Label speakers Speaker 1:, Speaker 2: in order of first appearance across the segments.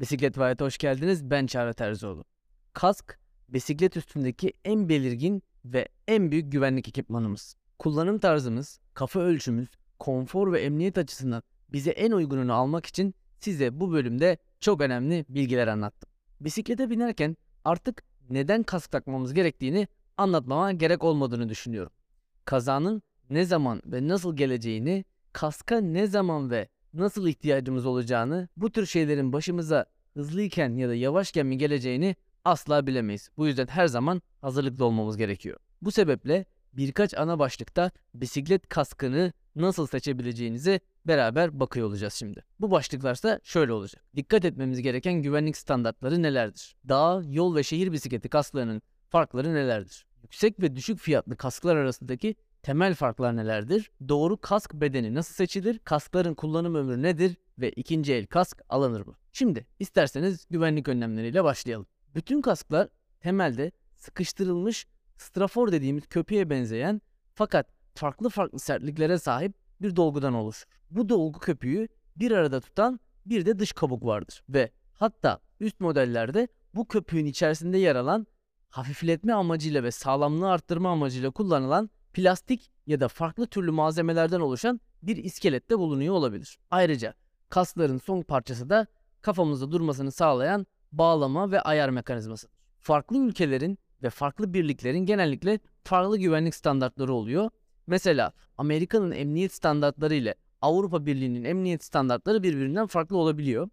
Speaker 1: Bisiklet Vayet'e hoş geldiniz. Ben Çağrı Terzioğlu. Kask, bisiklet üstündeki en belirgin ve en büyük güvenlik ekipmanımız. Kullanım tarzımız, kafa ölçümüz, konfor ve emniyet açısından bize en uygununu almak için size bu bölümde çok önemli bilgiler anlattım. Bisiklete binerken artık neden kask takmamız gerektiğini anlatmama gerek olmadığını düşünüyorum. Kazanın ne zaman ve nasıl geleceğini, kaska ne zaman ve nasıl ihtiyacımız olacağını, bu tür şeylerin başımıza hızlıyken ya da yavaşken mi geleceğini asla bilemeyiz. Bu yüzden her zaman hazırlıklı olmamız gerekiyor. Bu sebeple birkaç ana başlıkta bisiklet kaskını nasıl seçebileceğinize beraber bakıyor olacağız şimdi. Bu başlıklarsa şöyle olacak. Dikkat etmemiz gereken güvenlik standartları nelerdir? Dağ, yol ve şehir bisikleti kasklarının farkları nelerdir? Yüksek ve düşük fiyatlı kasklar arasındaki temel farklar nelerdir? Doğru kask bedeni nasıl seçilir? Kaskların kullanım ömrü nedir? Ve ikinci el kask alınır mı? Şimdi isterseniz güvenlik önlemleriyle başlayalım. Bütün kasklar temelde sıkıştırılmış strafor dediğimiz köpüğe benzeyen fakat farklı farklı sertliklere sahip bir dolgudan oluşur. Bu dolgu köpüğü bir arada tutan bir de dış kabuk vardır ve hatta üst modellerde bu köpüğün içerisinde yer alan hafifletme amacıyla ve sağlamlığı arttırma amacıyla kullanılan plastik ya da farklı türlü malzemelerden oluşan bir iskelette bulunuyor olabilir. Ayrıca kasların son parçası da kafamızda durmasını sağlayan bağlama ve ayar mekanizmasıdır. Farklı ülkelerin ve farklı birliklerin genellikle farklı güvenlik standartları oluyor. Mesela Amerika'nın emniyet standartları ile Avrupa Birliği'nin emniyet standartları birbirinden farklı olabiliyor.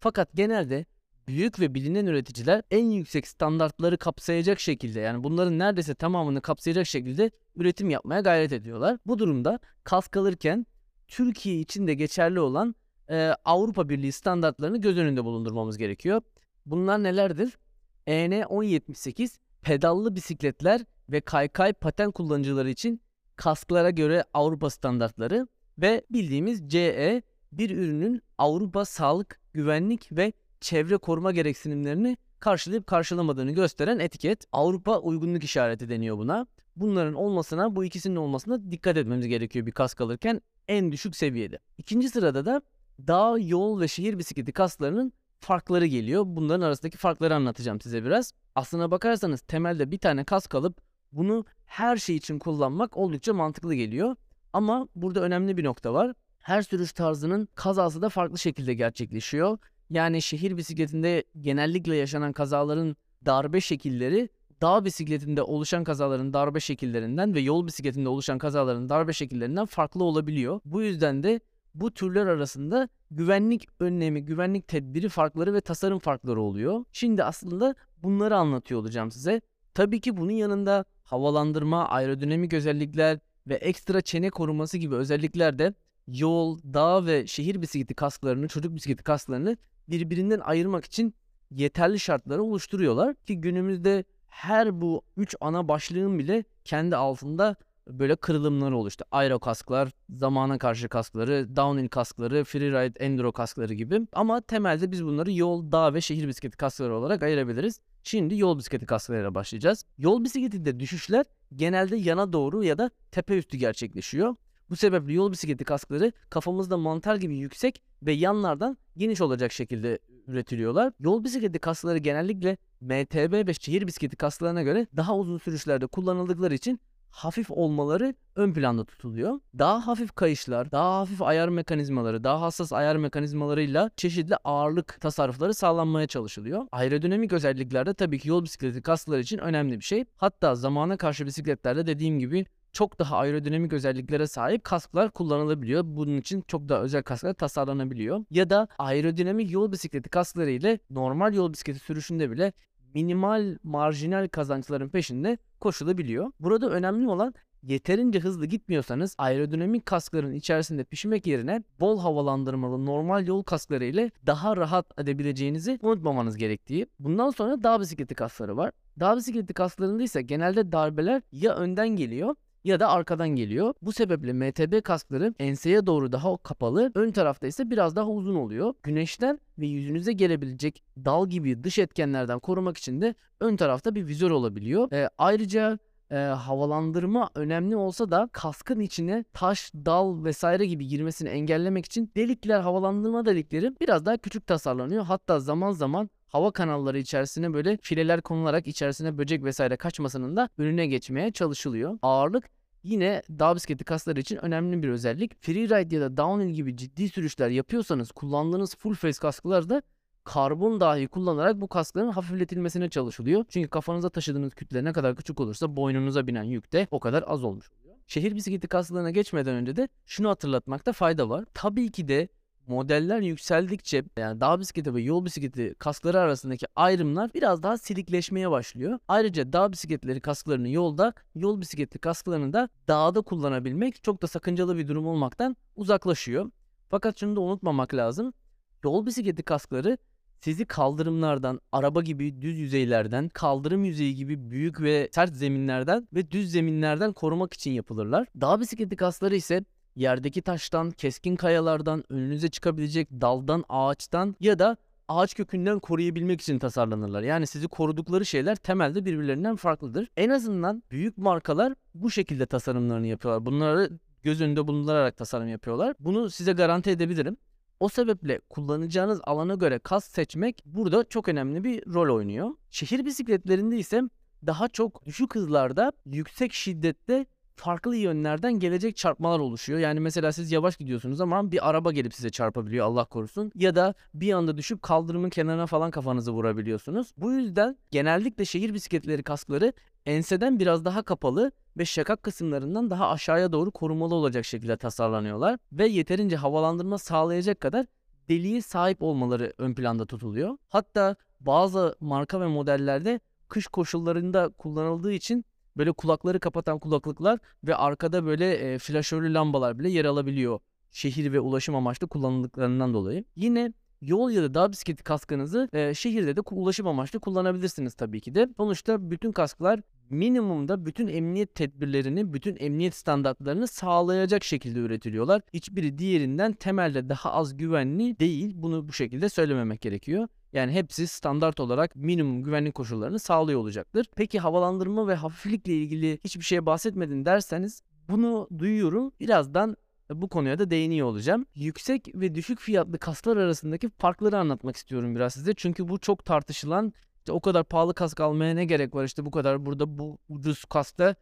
Speaker 1: Fakat genelde büyük ve bilinen üreticiler en yüksek standartları kapsayacak şekilde yani bunların neredeyse tamamını kapsayacak şekilde üretim yapmaya gayret ediyorlar. Bu durumda kask alırken Türkiye için de geçerli olan e, Avrupa Birliği standartlarını göz önünde bulundurmamız gerekiyor. Bunlar nelerdir? EN 1078 pedallı bisikletler ve kaykay paten kullanıcıları için kasklara göre Avrupa standartları ve bildiğimiz CE bir ürünün Avrupa sağlık, güvenlik ve çevre koruma gereksinimlerini karşılayıp karşılamadığını gösteren etiket. Avrupa uygunluk işareti deniyor buna. Bunların olmasına, bu ikisinin olmasına dikkat etmemiz gerekiyor bir kask alırken en düşük seviyede. İkinci sırada da dağ, yol ve şehir bisikleti kasklarının farkları geliyor. Bunların arasındaki farkları anlatacağım size biraz. Aslına bakarsanız temelde bir tane kask alıp bunu her şey için kullanmak oldukça mantıklı geliyor. Ama burada önemli bir nokta var. Her sürüş tarzının kazası da farklı şekilde gerçekleşiyor. Yani şehir bisikletinde genellikle yaşanan kazaların darbe şekilleri dağ bisikletinde oluşan kazaların darbe şekillerinden ve yol bisikletinde oluşan kazaların darbe şekillerinden farklı olabiliyor. Bu yüzden de bu türler arasında güvenlik önlemi, güvenlik tedbiri farkları ve tasarım farkları oluyor. Şimdi aslında bunları anlatıyor olacağım size. Tabii ki bunun yanında havalandırma, aerodinamik özellikler ve ekstra çene koruması gibi özellikler de yol, dağ ve şehir bisikleti kasklarını, çocuk bisikleti kasklarını birbirinden ayırmak için yeterli şartları oluşturuyorlar ki günümüzde her bu üç ana başlığın bile kendi altında böyle kırılımları oluştu. Aero kasklar, zamana karşı kaskları, downhill kaskları, freeride enduro kaskları gibi. Ama temelde biz bunları yol, dağ ve şehir bisikleti kaskları olarak ayırabiliriz. Şimdi yol bisikleti kasklarıyla başlayacağız. Yol bisikletinde düşüşler genelde yana doğru ya da tepe üstü gerçekleşiyor. Bu sebeple yol bisikleti kaskları kafamızda mantar gibi yüksek ve yanlardan geniş olacak şekilde üretiliyorlar. Yol bisikleti kaskları genellikle MTB ve şehir bisikleti kasklarına göre daha uzun sürüşlerde kullanıldıkları için hafif olmaları ön planda tutuluyor. Daha hafif kayışlar, daha hafif ayar mekanizmaları, daha hassas ayar mekanizmalarıyla çeşitli ağırlık tasarrufları sağlanmaya çalışılıyor. Aerodinamik özellikler de tabii ki yol bisikleti kaskları için önemli bir şey. Hatta zamana karşı bisikletlerde dediğim gibi çok daha aerodinamik özelliklere sahip kasklar kullanılabiliyor. Bunun için çok daha özel kasklar tasarlanabiliyor. Ya da aerodinamik yol bisikleti kaskları ile normal yol bisikleti sürüşünde bile minimal marjinal kazançların peşinde koşulabiliyor. Burada önemli olan yeterince hızlı gitmiyorsanız aerodinamik kaskların içerisinde pişmek yerine bol havalandırmalı normal yol kaskları ile daha rahat edebileceğinizi unutmamanız gerektiği. Bundan sonra dağ bisikleti kaskları var. Dağ bisikleti kasklarında ise genelde darbeler ya önden geliyor ya da arkadan geliyor. Bu sebeple MTB kaskları enseye doğru daha kapalı, ön tarafta ise biraz daha uzun oluyor. Güneşten ve yüzünüze gelebilecek dal gibi dış etkenlerden korumak için de ön tarafta bir vizör olabiliyor. E, ayrıca e, havalandırma önemli olsa da kaskın içine taş, dal vesaire gibi girmesini engellemek için delikler, havalandırma delikleri biraz daha küçük tasarlanıyor. Hatta zaman zaman hava kanalları içerisine böyle fileler konularak içerisine böcek vesaire kaçmasının da önüne geçmeye çalışılıyor. Ağırlık yine dağ bisikleti kasları için önemli bir özellik. Freeride ya da downhill gibi ciddi sürüşler yapıyorsanız kullandığınız full face kasklarda karbon dahi kullanarak bu kaskların hafifletilmesine çalışılıyor. Çünkü kafanıza taşıdığınız kütle ne kadar küçük olursa boynunuza binen yük de o kadar az olmuş oluyor. Şehir bisikleti kasklarına geçmeden önce de şunu hatırlatmakta fayda var. Tabii ki de modeller yükseldikçe yani dağ bisikleti ve yol bisikleti kaskları arasındaki ayrımlar biraz daha silikleşmeye başlıyor. Ayrıca dağ bisikletleri kasklarını yolda, yol bisikletli kasklarını da dağda kullanabilmek çok da sakıncalı bir durum olmaktan uzaklaşıyor. Fakat şunu da unutmamak lazım. Yol bisikleti kaskları sizi kaldırımlardan, araba gibi düz yüzeylerden, kaldırım yüzeyi gibi büyük ve sert zeminlerden ve düz zeminlerden korumak için yapılırlar. Dağ bisikleti kaskları ise yerdeki taştan, keskin kayalardan, önünüze çıkabilecek daldan, ağaçtan ya da ağaç kökünden koruyabilmek için tasarlanırlar. Yani sizi korudukları şeyler temelde birbirlerinden farklıdır. En azından büyük markalar bu şekilde tasarımlarını yapıyorlar. Bunları göz önünde bulundurarak tasarım yapıyorlar. Bunu size garanti edebilirim. O sebeple kullanacağınız alana göre kas seçmek burada çok önemli bir rol oynuyor. Şehir bisikletlerinde ise daha çok düşük hızlarda yüksek şiddette farklı yönlerden gelecek çarpmalar oluşuyor. Yani mesela siz yavaş gidiyorsunuz ama bir araba gelip size çarpabiliyor Allah korusun. Ya da bir anda düşüp kaldırımın kenarına falan kafanızı vurabiliyorsunuz. Bu yüzden genellikle şehir bisikletleri kaskları enseden biraz daha kapalı ve şakak kısımlarından daha aşağıya doğru korumalı olacak şekilde tasarlanıyorlar ve yeterince havalandırma sağlayacak kadar deliğe sahip olmaları ön planda tutuluyor. Hatta bazı marka ve modellerde kış koşullarında kullanıldığı için böyle kulakları kapatan kulaklıklar ve arkada böyle e, flaşörlü lambalar bile yer alabiliyor. Şehir ve ulaşım amaçlı kullanıldıklarından dolayı. Yine yol ya da dağ bisikleti kaskınızı e, şehirde de ulaşım amaçlı kullanabilirsiniz tabii ki de. Sonuçta bütün kasklar minimumda bütün emniyet tedbirlerini, bütün emniyet standartlarını sağlayacak şekilde üretiliyorlar. Hiçbiri diğerinden temelde daha az güvenli değil. Bunu bu şekilde söylememek gerekiyor. Yani hepsi standart olarak minimum güvenlik koşullarını sağlıyor olacaktır. Peki havalandırma ve hafiflikle ilgili hiçbir şeye bahsetmedin derseniz bunu duyuyorum. Birazdan bu konuya da değiniyor olacağım. Yüksek ve düşük fiyatlı kasklar arasındaki farkları anlatmak istiyorum biraz size. Çünkü bu çok tartışılan işte o kadar pahalı kask almaya ne gerek var işte bu kadar burada bu ucuz kaskta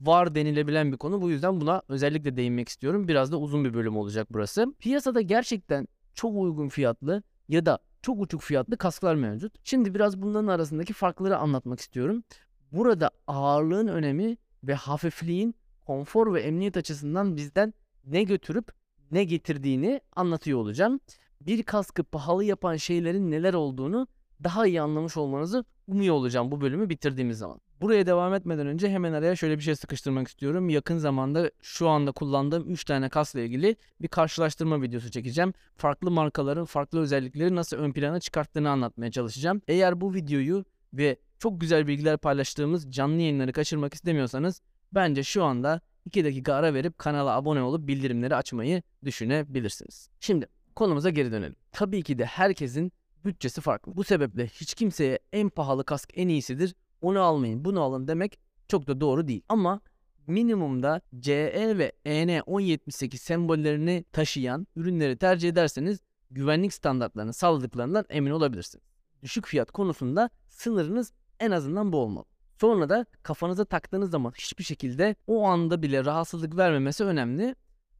Speaker 1: var denilebilen bir konu. Bu yüzden buna özellikle değinmek istiyorum. Biraz da uzun bir bölüm olacak burası. Piyasada gerçekten çok uygun fiyatlı ya da çok uçuk fiyatlı kasklar mevcut. Şimdi biraz bunların arasındaki farkları anlatmak istiyorum. Burada ağırlığın önemi ve hafifliğin konfor ve emniyet açısından bizden ne götürüp ne getirdiğini anlatıyor olacağım. Bir kaskı pahalı yapan şeylerin neler olduğunu daha iyi anlamış olmanızı umuyor olacağım bu bölümü bitirdiğimiz zaman. Buraya devam etmeden önce hemen araya şöyle bir şey sıkıştırmak istiyorum. Yakın zamanda şu anda kullandığım 3 tane kasla ilgili bir karşılaştırma videosu çekeceğim. Farklı markaların farklı özellikleri nasıl ön plana çıkarttığını anlatmaya çalışacağım. Eğer bu videoyu ve çok güzel bilgiler paylaştığımız canlı yayınları kaçırmak istemiyorsanız bence şu anda 2 dakika ara verip kanala abone olup bildirimleri açmayı düşünebilirsiniz. Şimdi konumuza geri dönelim. Tabii ki de herkesin bütçesi farklı. Bu sebeple hiç kimseye en pahalı kask en iyisidir, onu almayın, bunu alın demek çok da doğru değil. Ama minimumda CE ve EN 1078 sembollerini taşıyan ürünleri tercih ederseniz güvenlik standartlarını sağladıklarından emin olabilirsiniz. Düşük fiyat konusunda sınırınız en azından bu olmalı. Sonra da kafanıza taktığınız zaman hiçbir şekilde o anda bile rahatsızlık vermemesi önemli.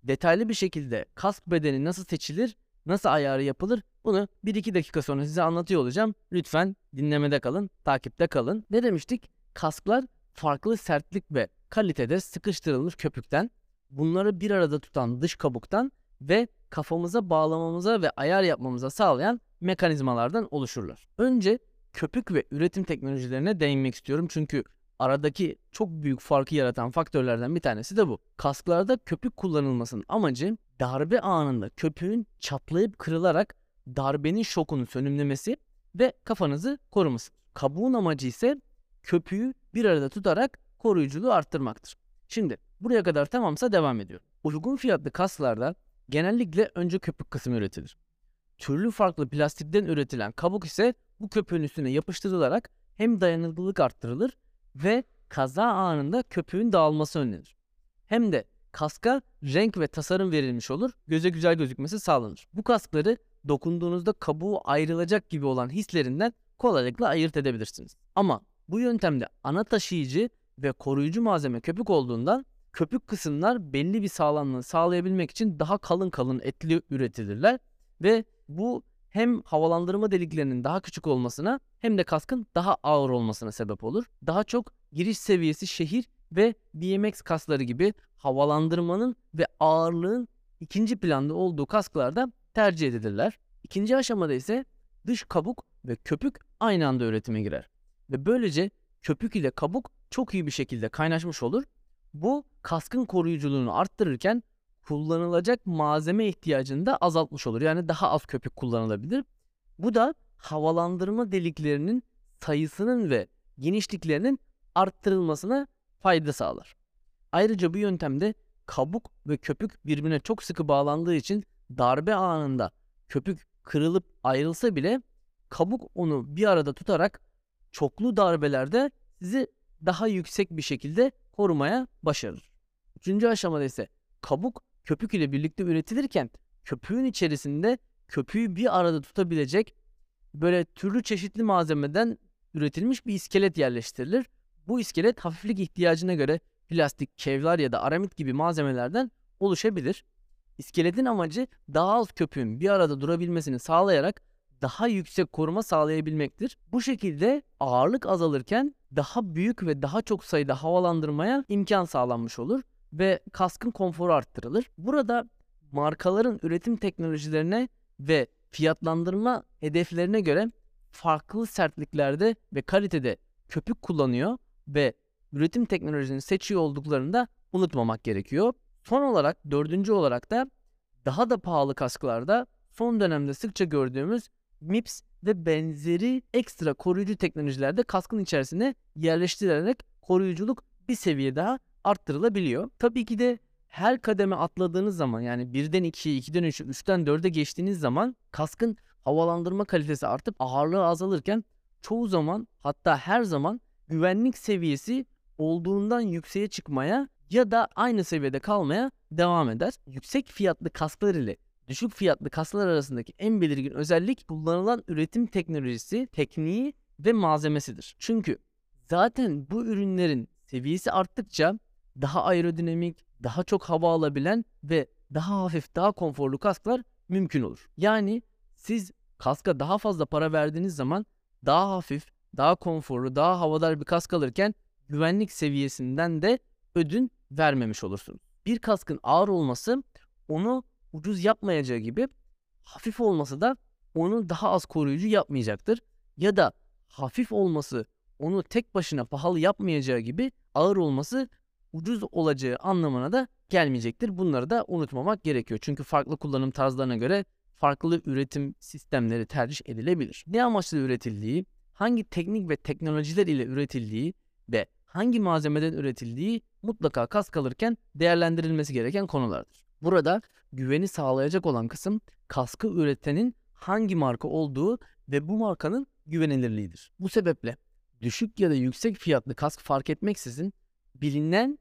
Speaker 1: Detaylı bir şekilde kask bedeni nasıl seçilir, nasıl ayarı yapılır bunu 1-2 dakika sonra size anlatıyor olacağım. Lütfen dinlemede kalın, takipte kalın. Ne demiştik? Kasklar farklı sertlik ve kalitede sıkıştırılmış köpükten, bunları bir arada tutan dış kabuktan ve kafamıza bağlamamıza ve ayar yapmamıza sağlayan mekanizmalardan oluşurlar. Önce köpük ve üretim teknolojilerine değinmek istiyorum çünkü aradaki çok büyük farkı yaratan faktörlerden bir tanesi de bu. Kasklarda köpük kullanılmasının amacı darbe anında köpüğün çatlayıp kırılarak darbenin şokunu sönümlemesi ve kafanızı koruması. Kabuğun amacı ise köpüğü bir arada tutarak koruyuculuğu arttırmaktır. Şimdi buraya kadar tamamsa devam ediyorum. Uygun fiyatlı kasklarda genellikle önce köpük kısmı üretilir. Türlü farklı plastikten üretilen kabuk ise bu köpüğün üstüne yapıştırılarak hem dayanıklılık arttırılır ve kaza anında köpüğün dağılması önlenir. Hem de kaska renk ve tasarım verilmiş olur, göze güzel gözükmesi sağlanır. Bu kaskları dokunduğunuzda kabuğu ayrılacak gibi olan hislerinden kolaylıkla ayırt edebilirsiniz. Ama bu yöntemde ana taşıyıcı ve koruyucu malzeme köpük olduğundan köpük kısımlar belli bir sağlamlığı sağlayabilmek için daha kalın kalın etli üretilirler ve bu hem havalandırma deliklerinin daha küçük olmasına hem de kaskın daha ağır olmasına sebep olur. Daha çok giriş seviyesi şehir ve BMX kasları gibi havalandırmanın ve ağırlığın ikinci planda olduğu kasklarda tercih edilirler. İkinci aşamada ise dış kabuk ve köpük aynı anda üretime girer. Ve böylece köpük ile kabuk çok iyi bir şekilde kaynaşmış olur. Bu kaskın koruyuculuğunu arttırırken kullanılacak malzeme ihtiyacını da azaltmış olur. Yani daha az köpük kullanılabilir. Bu da havalandırma deliklerinin sayısının ve genişliklerinin arttırılmasına fayda sağlar. Ayrıca bu yöntemde kabuk ve köpük birbirine çok sıkı bağlandığı için darbe anında köpük kırılıp ayrılsa bile kabuk onu bir arada tutarak çoklu darbelerde sizi daha yüksek bir şekilde korumaya başarır. Üçüncü aşamada ise kabuk köpük ile birlikte üretilirken köpüğün içerisinde köpüğü bir arada tutabilecek böyle türlü çeşitli malzemeden üretilmiş bir iskelet yerleştirilir. Bu iskelet hafiflik ihtiyacına göre plastik, kevlar ya da aramit gibi malzemelerden oluşabilir. İskeletin amacı daha az köpüğün bir arada durabilmesini sağlayarak daha yüksek koruma sağlayabilmektir. Bu şekilde ağırlık azalırken daha büyük ve daha çok sayıda havalandırmaya imkan sağlanmış olur ve kaskın konforu arttırılır. Burada markaların üretim teknolojilerine ve fiyatlandırma hedeflerine göre farklı sertliklerde ve kalitede köpük kullanıyor ve üretim teknolojisini seçiyor olduklarını da unutmamak gerekiyor. Son olarak dördüncü olarak da daha da pahalı kasklarda son dönemde sıkça gördüğümüz MIPS ve benzeri ekstra koruyucu teknolojilerde kaskın içerisine yerleştirilerek koruyuculuk bir seviye daha arttırılabiliyor. Tabii ki de her kademe atladığınız zaman yani birden 2'ye, 2'den 3'e, 3'ten 4'e geçtiğiniz zaman kaskın havalandırma kalitesi artıp ağırlığı azalırken çoğu zaman hatta her zaman güvenlik seviyesi olduğundan yükseğe çıkmaya ya da aynı seviyede kalmaya devam eder. Yüksek fiyatlı kasklar ile düşük fiyatlı kasklar arasındaki en belirgin özellik kullanılan üretim teknolojisi, tekniği ve malzemesidir. Çünkü zaten bu ürünlerin seviyesi arttıkça daha aerodinamik, daha çok hava alabilen ve daha hafif, daha konforlu kasklar mümkün olur. Yani siz kaska daha fazla para verdiğiniz zaman daha hafif, daha konforlu, daha havadar bir kask alırken güvenlik seviyesinden de ödün vermemiş olursunuz. Bir kaskın ağır olması onu ucuz yapmayacağı gibi hafif olması da onu daha az koruyucu yapmayacaktır. Ya da hafif olması onu tek başına pahalı yapmayacağı gibi ağır olması ucuz olacağı anlamına da gelmeyecektir. Bunları da unutmamak gerekiyor. Çünkü farklı kullanım tarzlarına göre farklı üretim sistemleri tercih edilebilir. Ne amaçla üretildiği, hangi teknik ve teknolojiler ile üretildiği ve hangi malzemeden üretildiği mutlaka kas kalırken değerlendirilmesi gereken konulardır. Burada güveni sağlayacak olan kısım kaskı üretenin hangi marka olduğu ve bu markanın güvenilirliğidir. Bu sebeple düşük ya da yüksek fiyatlı kask fark etmeksizin bilinen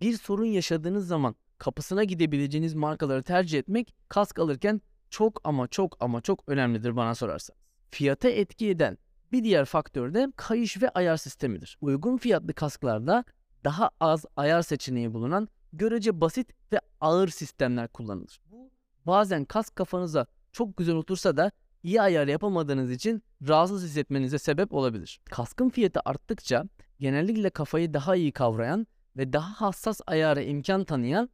Speaker 1: bir sorun yaşadığınız zaman kapısına gidebileceğiniz markaları tercih etmek kask alırken çok ama çok ama çok önemlidir bana sorarsanız. Fiyata etki eden bir diğer faktör de kayış ve ayar sistemidir. Uygun fiyatlı kasklarda daha az ayar seçeneği bulunan görece basit ve ağır sistemler kullanılır. Bu bazen kask kafanıza çok güzel otursa da iyi ayar yapamadığınız için rahatsız hissetmenize sebep olabilir. Kaskın fiyatı arttıkça genellikle kafayı daha iyi kavrayan ve daha hassas ayara imkan tanıyan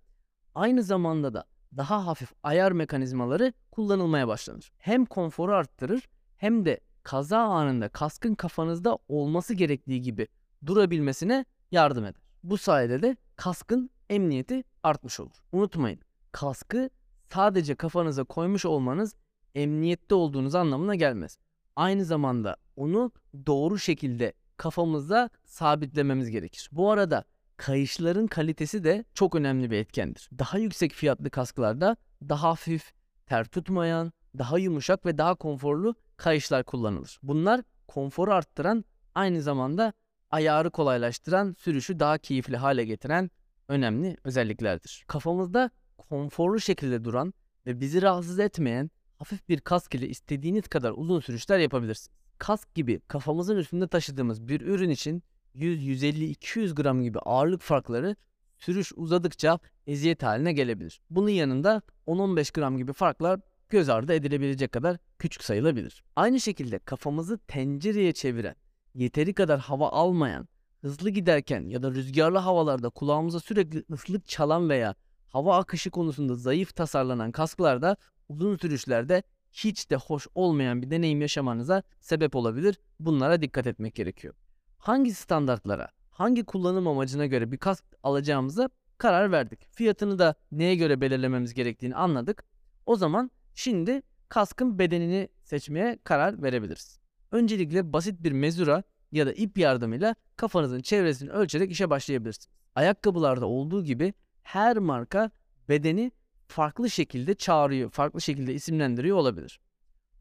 Speaker 1: aynı zamanda da daha hafif ayar mekanizmaları kullanılmaya başlanır. Hem konforu arttırır hem de kaza anında kaskın kafanızda olması gerektiği gibi durabilmesine yardım eder. Bu sayede de kaskın emniyeti artmış olur. Unutmayın kaskı sadece kafanıza koymuş olmanız emniyette olduğunuz anlamına gelmez. Aynı zamanda onu doğru şekilde kafamızda sabitlememiz gerekir. Bu arada kayışların kalitesi de çok önemli bir etkendir. Daha yüksek fiyatlı kasklarda daha hafif, ter tutmayan, daha yumuşak ve daha konforlu kayışlar kullanılır. Bunlar konforu arttıran aynı zamanda ayarı kolaylaştıran, sürüşü daha keyifli hale getiren önemli özelliklerdir. Kafamızda konforlu şekilde duran ve bizi rahatsız etmeyen hafif bir kask ile istediğiniz kadar uzun sürüşler yapabilirsiniz. Kask gibi kafamızın üstünde taşıdığımız bir ürün için 100, 150, 200 gram gibi ağırlık farkları sürüş uzadıkça eziyet haline gelebilir. Bunun yanında 10-15 gram gibi farklar göz ardı edilebilecek kadar küçük sayılabilir. Aynı şekilde kafamızı tencereye çeviren, yeteri kadar hava almayan, hızlı giderken ya da rüzgarlı havalarda kulağımıza sürekli ıslık çalan veya hava akışı konusunda zayıf tasarlanan kasklarda uzun sürüşlerde hiç de hoş olmayan bir deneyim yaşamanıza sebep olabilir. Bunlara dikkat etmek gerekiyor. Hangi standartlara, hangi kullanım amacına göre bir kask alacağımıza karar verdik. Fiyatını da neye göre belirlememiz gerektiğini anladık. O zaman şimdi kaskın bedenini seçmeye karar verebiliriz. Öncelikle basit bir mezura ya da ip yardımıyla kafanızın çevresini ölçerek işe başlayabilirsiniz. Ayakkabılarda olduğu gibi her marka bedeni farklı şekilde çağırıyor, farklı şekilde isimlendiriyor olabilir.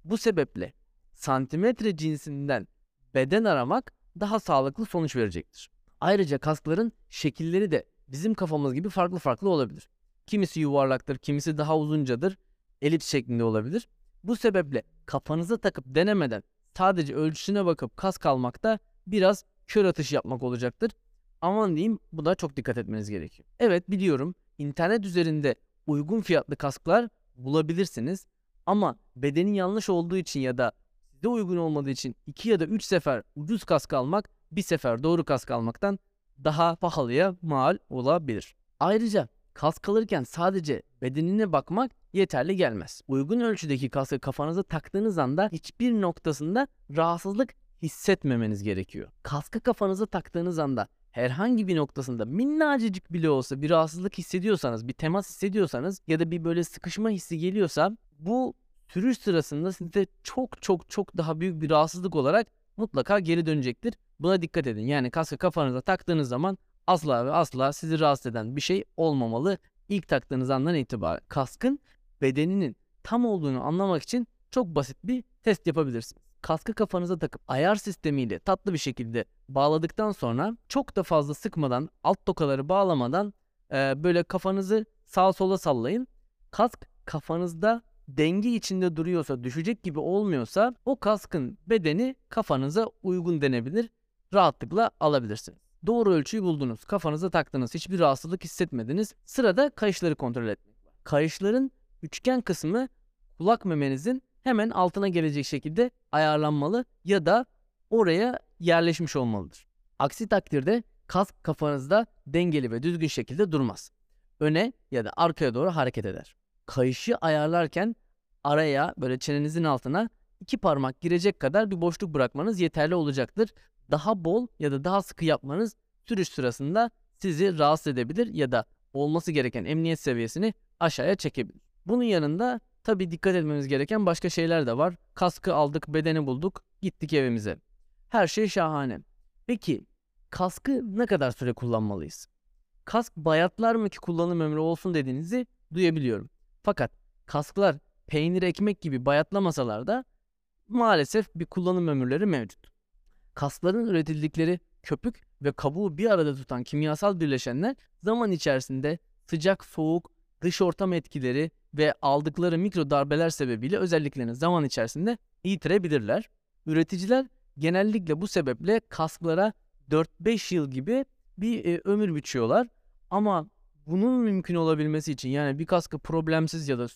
Speaker 1: Bu sebeple santimetre cinsinden beden aramak daha sağlıklı sonuç verecektir. Ayrıca kaskların şekilleri de bizim kafamız gibi farklı farklı olabilir. Kimisi yuvarlaktır, kimisi daha uzuncadır, elips şeklinde olabilir. Bu sebeple kafanıza takıp denemeden sadece ölçüsüne bakıp kask almakta biraz kör atış yapmak olacaktır. Aman diyeyim buna çok dikkat etmeniz gerekiyor. Evet biliyorum internet üzerinde uygun fiyatlı kasklar bulabilirsiniz. Ama bedeni yanlış olduğu için ya da size uygun olmadığı için 2 ya da 3 sefer ucuz kask almak bir sefer doğru kask almaktan daha pahalıya mal olabilir. Ayrıca kask alırken sadece bedenine bakmak yeterli gelmez. Uygun ölçüdeki kaskı kafanıza taktığınız anda hiçbir noktasında rahatsızlık hissetmemeniz gerekiyor. Kaskı kafanıza taktığınız anda herhangi bir noktasında minnacık bile olsa bir rahatsızlık hissediyorsanız, bir temas hissediyorsanız ya da bir böyle sıkışma hissi geliyorsa bu sürüş sırasında size çok çok çok daha büyük bir rahatsızlık olarak mutlaka geri dönecektir. Buna dikkat edin. Yani kaskı kafanıza taktığınız zaman asla ve asla sizi rahatsız eden bir şey olmamalı. İlk taktığınız andan itibaren kaskın bedeninin tam olduğunu anlamak için çok basit bir test yapabilirsiniz kaskı kafanıza takıp ayar sistemiyle tatlı bir şekilde bağladıktan sonra çok da fazla sıkmadan alt tokaları bağlamadan e, böyle kafanızı sağa sola sallayın. Kask kafanızda denge içinde duruyorsa düşecek gibi olmuyorsa o kaskın bedeni kafanıza uygun denebilir. Rahatlıkla alabilirsiniz. Doğru ölçüyü buldunuz. Kafanıza taktınız. Hiçbir rahatsızlık hissetmediniz. Sırada kayışları kontrol etmek. Kayışların üçgen kısmı kulak memenizin hemen altına gelecek şekilde ayarlanmalı ya da oraya yerleşmiş olmalıdır. Aksi takdirde kask kafanızda dengeli ve düzgün şekilde durmaz. Öne ya da arkaya doğru hareket eder. Kayışı ayarlarken araya böyle çenenizin altına iki parmak girecek kadar bir boşluk bırakmanız yeterli olacaktır. Daha bol ya da daha sıkı yapmanız sürüş sırasında sizi rahatsız edebilir ya da olması gereken emniyet seviyesini aşağıya çekebilir. Bunun yanında Tabi dikkat etmemiz gereken başka şeyler de var. Kaskı aldık, bedeni bulduk, gittik evimize. Her şey şahane. Peki kaskı ne kadar süre kullanmalıyız? Kask bayatlar mı ki kullanım ömrü olsun dediğinizi duyabiliyorum. Fakat kasklar peynir ekmek gibi bayatlamasalar da maalesef bir kullanım ömürleri mevcut. Kaskların üretildikleri köpük ve kabuğu bir arada tutan kimyasal bileşenler zaman içerisinde sıcak, soğuk, dış ortam etkileri ve aldıkları mikro darbeler sebebiyle özelliklerini zaman içerisinde yitirebilirler. Üreticiler genellikle bu sebeple kasklara 4-5 yıl gibi bir e, ömür biçiyorlar. Ama bunun mümkün olabilmesi için yani bir kaskı problemsiz ya da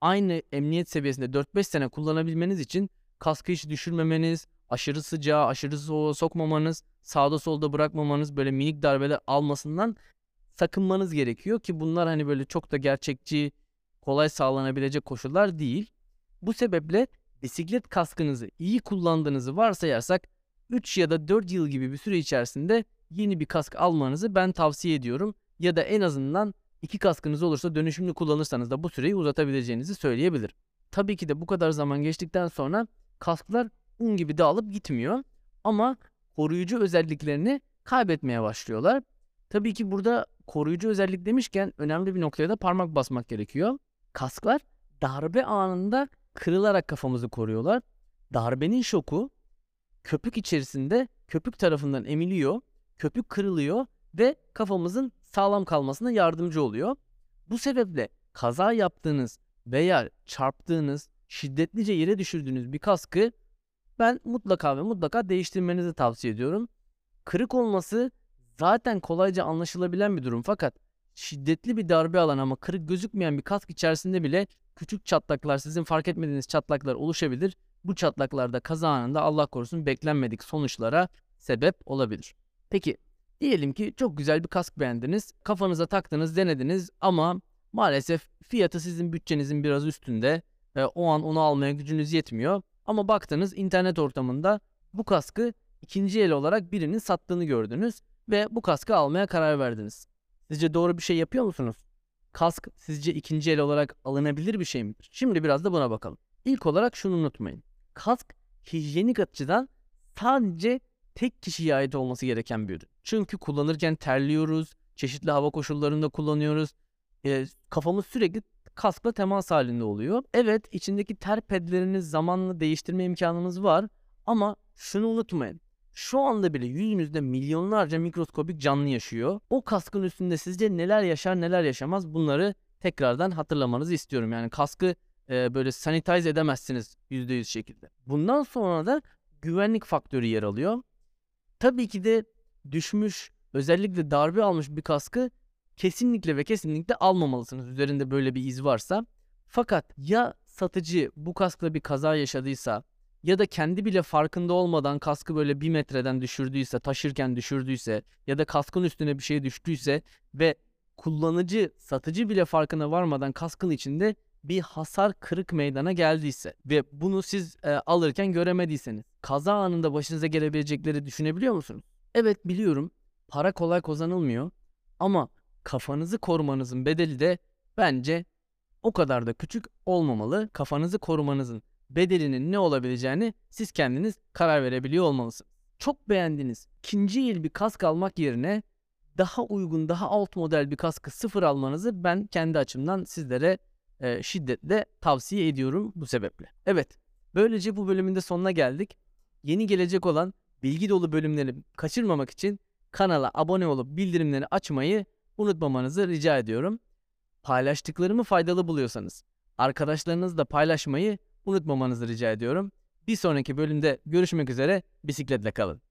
Speaker 1: aynı emniyet seviyesinde 4-5 sene kullanabilmeniz için kaskı hiç düşürmemeniz, aşırı sıcağı, aşırı soğuğa sokmamanız, sağda solda bırakmamanız, böyle minik darbeler almasından sakınmanız gerekiyor ki bunlar hani böyle çok da gerçekçi, kolay sağlanabilecek koşullar değil. Bu sebeple bisiklet kaskınızı iyi kullandığınızı varsayarsak 3 ya da 4 yıl gibi bir süre içerisinde yeni bir kask almanızı ben tavsiye ediyorum. Ya da en azından iki kaskınız olursa dönüşümlü kullanırsanız da bu süreyi uzatabileceğinizi söyleyebilir. Tabii ki de bu kadar zaman geçtikten sonra kasklar un gibi dağılıp gitmiyor ama koruyucu özelliklerini kaybetmeye başlıyorlar. Tabii ki burada koruyucu özellik demişken önemli bir noktaya da parmak basmak gerekiyor. Kasklar darbe anında kırılarak kafamızı koruyorlar. Darbenin şoku köpük içerisinde köpük tarafından emiliyor, köpük kırılıyor ve kafamızın sağlam kalmasına yardımcı oluyor. Bu sebeple kaza yaptığınız veya çarptığınız, şiddetlice yere düşürdüğünüz bir kaskı ben mutlaka ve mutlaka değiştirmenizi tavsiye ediyorum. Kırık olması zaten kolayca anlaşılabilen bir durum fakat şiddetli bir darbe alan ama kırık gözükmeyen bir kask içerisinde bile küçük çatlaklar, sizin fark etmediğiniz çatlaklar oluşabilir. Bu çatlaklarda kaza anında Allah korusun beklenmedik sonuçlara sebep olabilir. Peki diyelim ki çok güzel bir kask beğendiniz, kafanıza taktınız, denediniz ama maalesef fiyatı sizin bütçenizin biraz üstünde ve o an onu almaya gücünüz yetmiyor. Ama baktınız internet ortamında bu kaskı ikinci el olarak birinin sattığını gördünüz ve bu kaskı almaya karar verdiniz. Sizce doğru bir şey yapıyor musunuz? Kask sizce ikinci el olarak alınabilir bir şey midir? Şimdi biraz da buna bakalım. İlk olarak şunu unutmayın. Kask hijyenik açıdan sadece tek kişiye ait olması gereken bir ürün. Çünkü kullanırken terliyoruz, çeşitli hava koşullarında kullanıyoruz. E, kafamız sürekli kaskla temas halinde oluyor. Evet içindeki ter pedlerini zamanla değiştirme imkanımız var ama şunu unutmayın. Şu anda bile yüzünüzde milyonlarca mikroskopik canlı yaşıyor. O kaskın üstünde sizce neler yaşar neler yaşamaz bunları tekrardan hatırlamanızı istiyorum. Yani kaskı e, böyle sanitize edemezsiniz %100 şekilde. Bundan sonra da güvenlik faktörü yer alıyor. Tabii ki de düşmüş özellikle darbe almış bir kaskı kesinlikle ve kesinlikle almamalısınız üzerinde böyle bir iz varsa. Fakat ya satıcı bu kaskla bir kaza yaşadıysa ya da kendi bile farkında olmadan kaskı böyle bir metreden düşürdüyse, taşırken düşürdüyse ya da kaskın üstüne bir şey düştüyse ve kullanıcı, satıcı bile farkına varmadan kaskın içinde bir hasar kırık meydana geldiyse ve bunu siz e, alırken göremediyseniz kaza anında başınıza gelebilecekleri düşünebiliyor musunuz? Evet biliyorum para kolay kazanılmıyor ama kafanızı korumanızın bedeli de bence o kadar da küçük olmamalı. Kafanızı korumanızın bedelinin ne olabileceğini siz kendiniz karar verebiliyor olmalısınız. Çok beğendiğiniz ikinci el bir kask almak yerine daha uygun, daha alt model bir kaskı sıfır almanızı ben kendi açımdan sizlere e, şiddetle tavsiye ediyorum bu sebeple. Evet, böylece bu bölümün de sonuna geldik. Yeni gelecek olan bilgi dolu bölümleri kaçırmamak için kanala abone olup bildirimleri açmayı unutmamanızı rica ediyorum. Paylaştıklarımı faydalı buluyorsanız arkadaşlarınızla paylaşmayı unutmamanızı rica ediyorum. Bir sonraki bölümde görüşmek üzere bisikletle kalın.